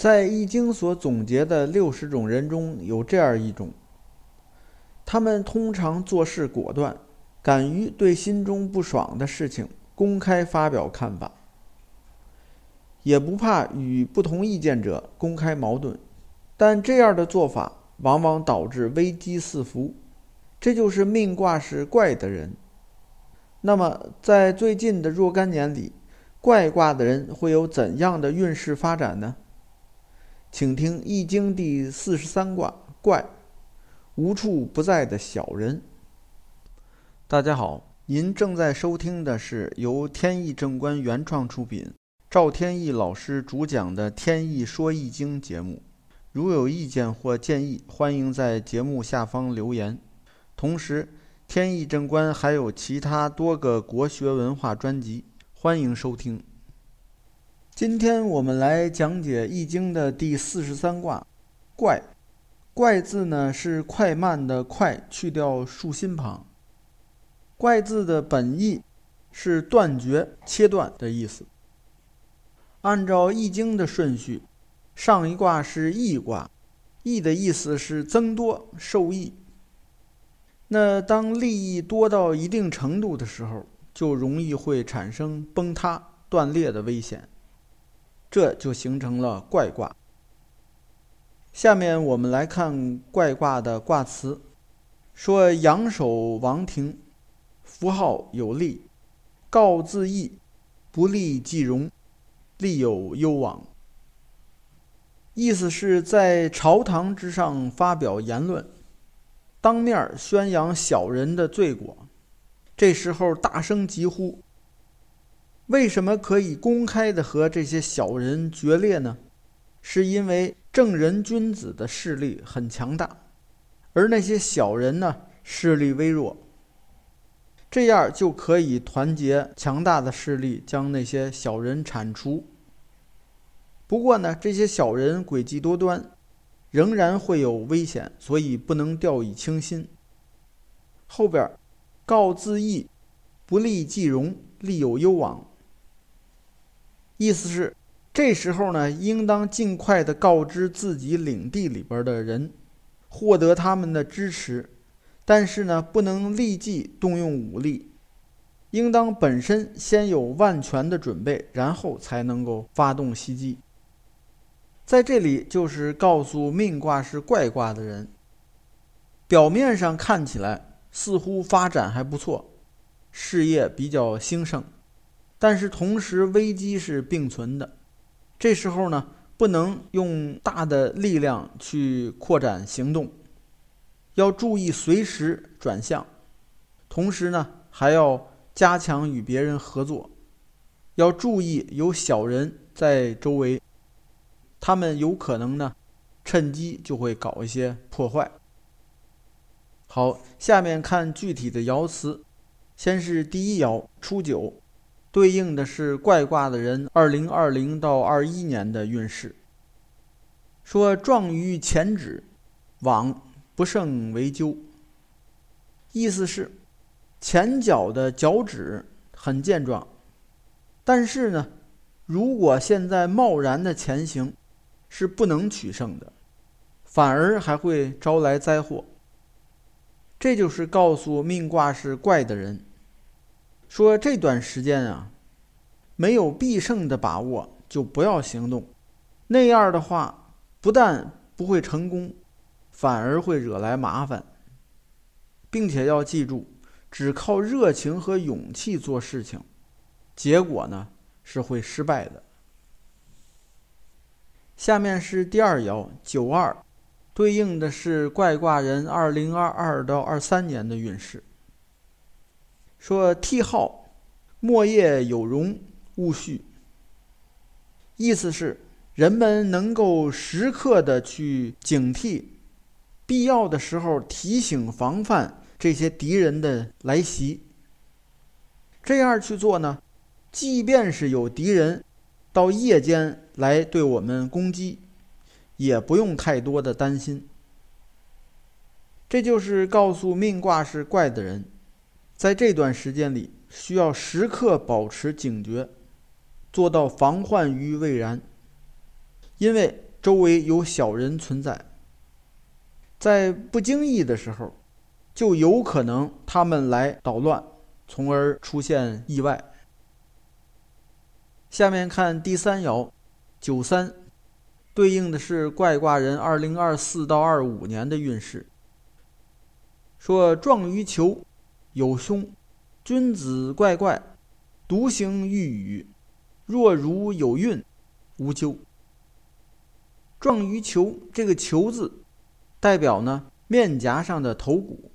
在《易经》所总结的六十种人中有这样一种，他们通常做事果断，敢于对心中不爽的事情公开发表看法，也不怕与不同意见者公开矛盾。但这样的做法往往导致危机四伏，这就是命卦是怪的人。那么，在最近的若干年里，怪卦的人会有怎样的运势发展呢？请听《易经》第四十三卦怪，无处不在的小人。大家好，您正在收听的是由天意正观原创出品，赵天意老师主讲的《天意说易经》节目。如有意见或建议，欢迎在节目下方留言。同时，天意正观还有其他多个国学文化专辑，欢迎收听。今天我们来讲解《易经》的第四十三卦，怪。怪字呢是快慢的快，去掉竖心旁。怪字的本意是断绝、切断的意思。按照《易经》的顺序，上一卦是易卦，易的意思是增多、受益。那当利益多到一定程度的时候，就容易会产生崩塌、断裂的危险。这就形成了怪卦。下面我们来看怪卦的卦辞，说：“阳守王庭，符号有利，告自义，不利即荣，利有攸往。”意思是在朝堂之上发表言论，当面宣扬小人的罪过，这时候大声疾呼。为什么可以公开的和这些小人决裂呢？是因为正人君子的势力很强大，而那些小人呢势力微弱，这样就可以团结强大的势力将那些小人铲除。不过呢，这些小人诡计多端，仍然会有危险，所以不能掉以轻心。后边告自义，不利即荣，利有攸往。意思是，这时候呢，应当尽快的告知自己领地里边的人，获得他们的支持。但是呢，不能立即动用武力，应当本身先有万全的准备，然后才能够发动袭击。在这里，就是告诉命卦是怪卦的人，表面上看起来似乎发展还不错，事业比较兴盛。但是同时，危机是并存的。这时候呢，不能用大的力量去扩展行动，要注意随时转向。同时呢，还要加强与别人合作，要注意有小人在周围，他们有可能呢，趁机就会搞一些破坏。好，下面看具体的爻辞，先是第一爻初九。对应的是怪卦的人，二零二零到二一年的运势。说壮于前指，往不胜为咎。意思是前脚的脚趾很健壮，但是呢，如果现在贸然的前行，是不能取胜的，反而还会招来灾祸。这就是告诉命卦是怪的人。说这段时间啊，没有必胜的把握，就不要行动。那样的话，不但不会成功，反而会惹来麻烦。并且要记住，只靠热情和勇气做事情，结果呢是会失败的。下面是第二爻九二，对应的是怪卦人二零二二到二三年的运势。说替号，莫业有容，勿恤。意思是人们能够时刻的去警惕，必要的时候提醒防范这些敌人的来袭。这样去做呢，即便是有敌人到夜间来对我们攻击，也不用太多的担心。这就是告诉命卦是怪的人。在这段时间里，需要时刻保持警觉，做到防患于未然。因为周围有小人存在，在不经意的时候，就有可能他们来捣乱，从而出现意外。下面看第三爻九三，对应的是怪卦人二零二四到二五年的运势。说状于求，有凶，君子怪怪，独行欲语，若如有孕，无咎。状于球，这个“球”字代表呢面颊上的头骨。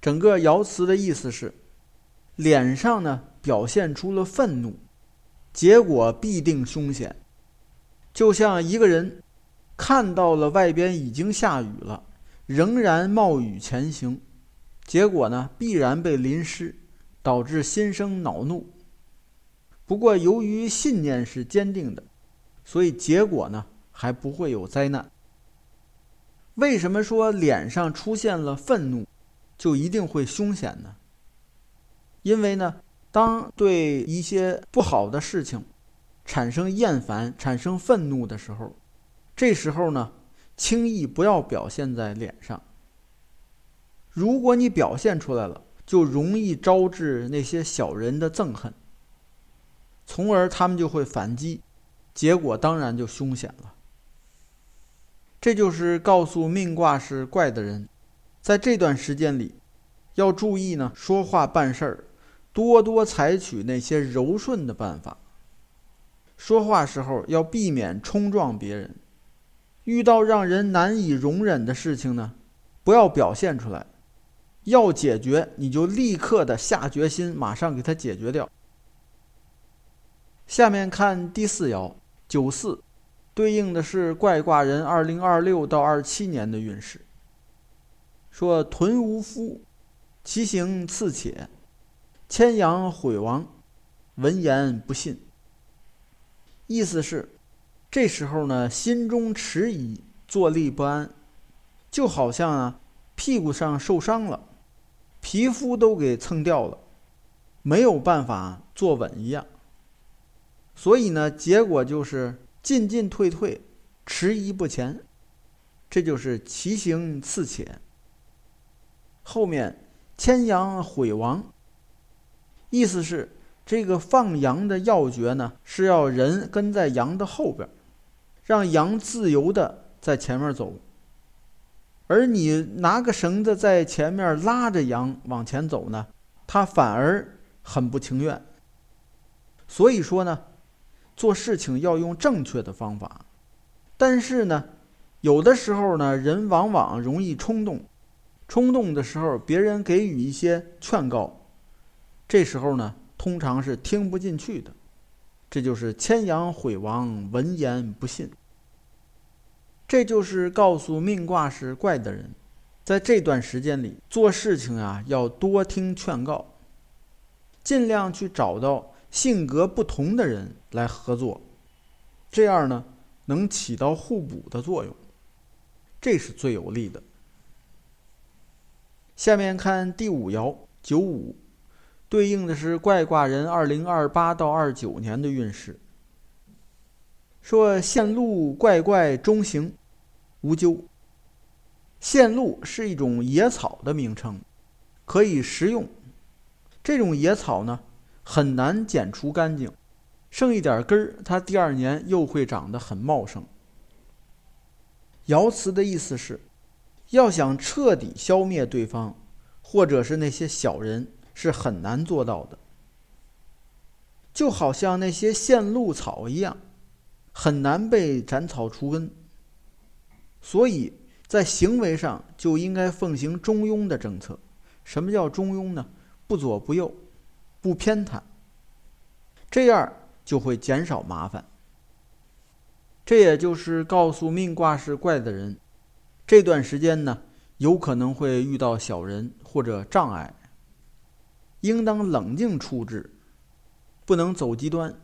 整个爻辞的意思是，脸上呢表现出了愤怒，结果必定凶险。就像一个人看到了外边已经下雨了，仍然冒雨前行，结果呢必然被淋湿，导致心生恼怒。不过由于信念是坚定的，所以结果呢。还不会有灾难。为什么说脸上出现了愤怒，就一定会凶险呢？因为呢，当对一些不好的事情产生厌烦、产生愤怒的时候，这时候呢，轻易不要表现在脸上。如果你表现出来了，就容易招致那些小人的憎恨，从而他们就会反击，结果当然就凶险了。这就是告诉命卦是怪的人，在这段时间里，要注意呢，说话办事儿，多多采取那些柔顺的办法。说话时候要避免冲撞别人，遇到让人难以容忍的事情呢，不要表现出来，要解决你就立刻的下决心，马上给他解决掉。下面看第四爻九四。对应的是怪卦人二零二六到二七年的运势。说屯无夫，其行次且，千羊毁王，闻言不信。意思是，这时候呢，心中迟疑，坐立不安，就好像啊，屁股上受伤了，皮肤都给蹭掉了，没有办法坐稳一样。所以呢，结果就是。进进退退，迟疑不前，这就是其行次且。后面牵羊毁王，意思是这个放羊的要诀呢，是要人跟在羊的后边，让羊自由的在前面走，而你拿个绳子在前面拉着羊往前走呢，他反而很不情愿。所以说呢。做事情要用正确的方法，但是呢，有的时候呢，人往往容易冲动，冲动的时候，别人给予一些劝告，这时候呢，通常是听不进去的，这就是牵羊毁王，闻言不信。这就是告诉命卦是怪的人，在这段时间里做事情啊，要多听劝告，尽量去找到。性格不同的人来合作，这样呢能起到互补的作用，这是最有利的。下面看第五爻九五，对应的是怪卦人二零二八到二九年的运势。说线路怪怪中行，无咎。线路是一种野草的名称，可以食用。这种野草呢？很难剪除干净，剩一点根儿，它第二年又会长得很茂盛。爻辞的意思是，要想彻底消灭对方，或者是那些小人，是很难做到的。就好像那些线路草一样，很难被斩草除根。所以在行为上就应该奉行中庸的政策。什么叫中庸呢？不左不右。不偏袒，这样就会减少麻烦。这也就是告诉命卦是怪的人，这段时间呢，有可能会遇到小人或者障碍，应当冷静处置，不能走极端。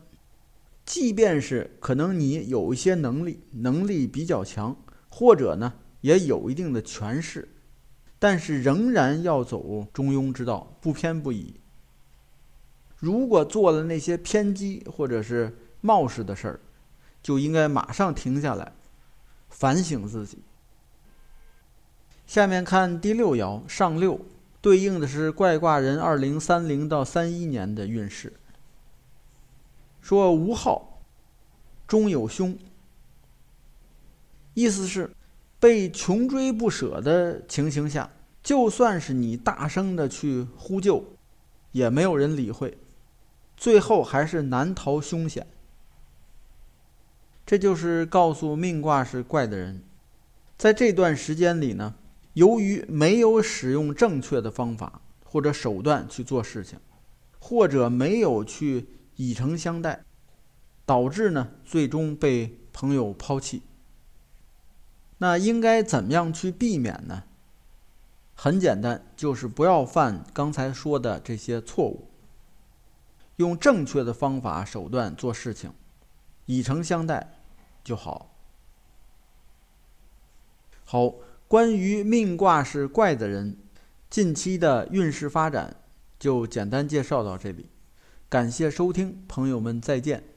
即便是可能你有一些能力，能力比较强，或者呢也有一定的权势，但是仍然要走中庸之道，不偏不倚。如果做了那些偏激或者是冒失的事儿，就应该马上停下来，反省自己。下面看第六爻上六，对应的是怪卦人二零三零到三一年的运势。说无号，中有凶，意思是被穷追不舍的情形下，就算是你大声的去呼救，也没有人理会，最后还是难逃凶险。这就是告诉命卦是怪的人，在这段时间里呢，由于没有使用正确的方法或者手段去做事情，或者没有去以诚相待，导致呢最终被朋友抛弃。那应该怎么样去避免呢？很简单，就是不要犯刚才说的这些错误，用正确的方法手段做事情。以诚相待就好。好，关于命卦是怪的人，近期的运势发展就简单介绍到这里。感谢收听，朋友们再见。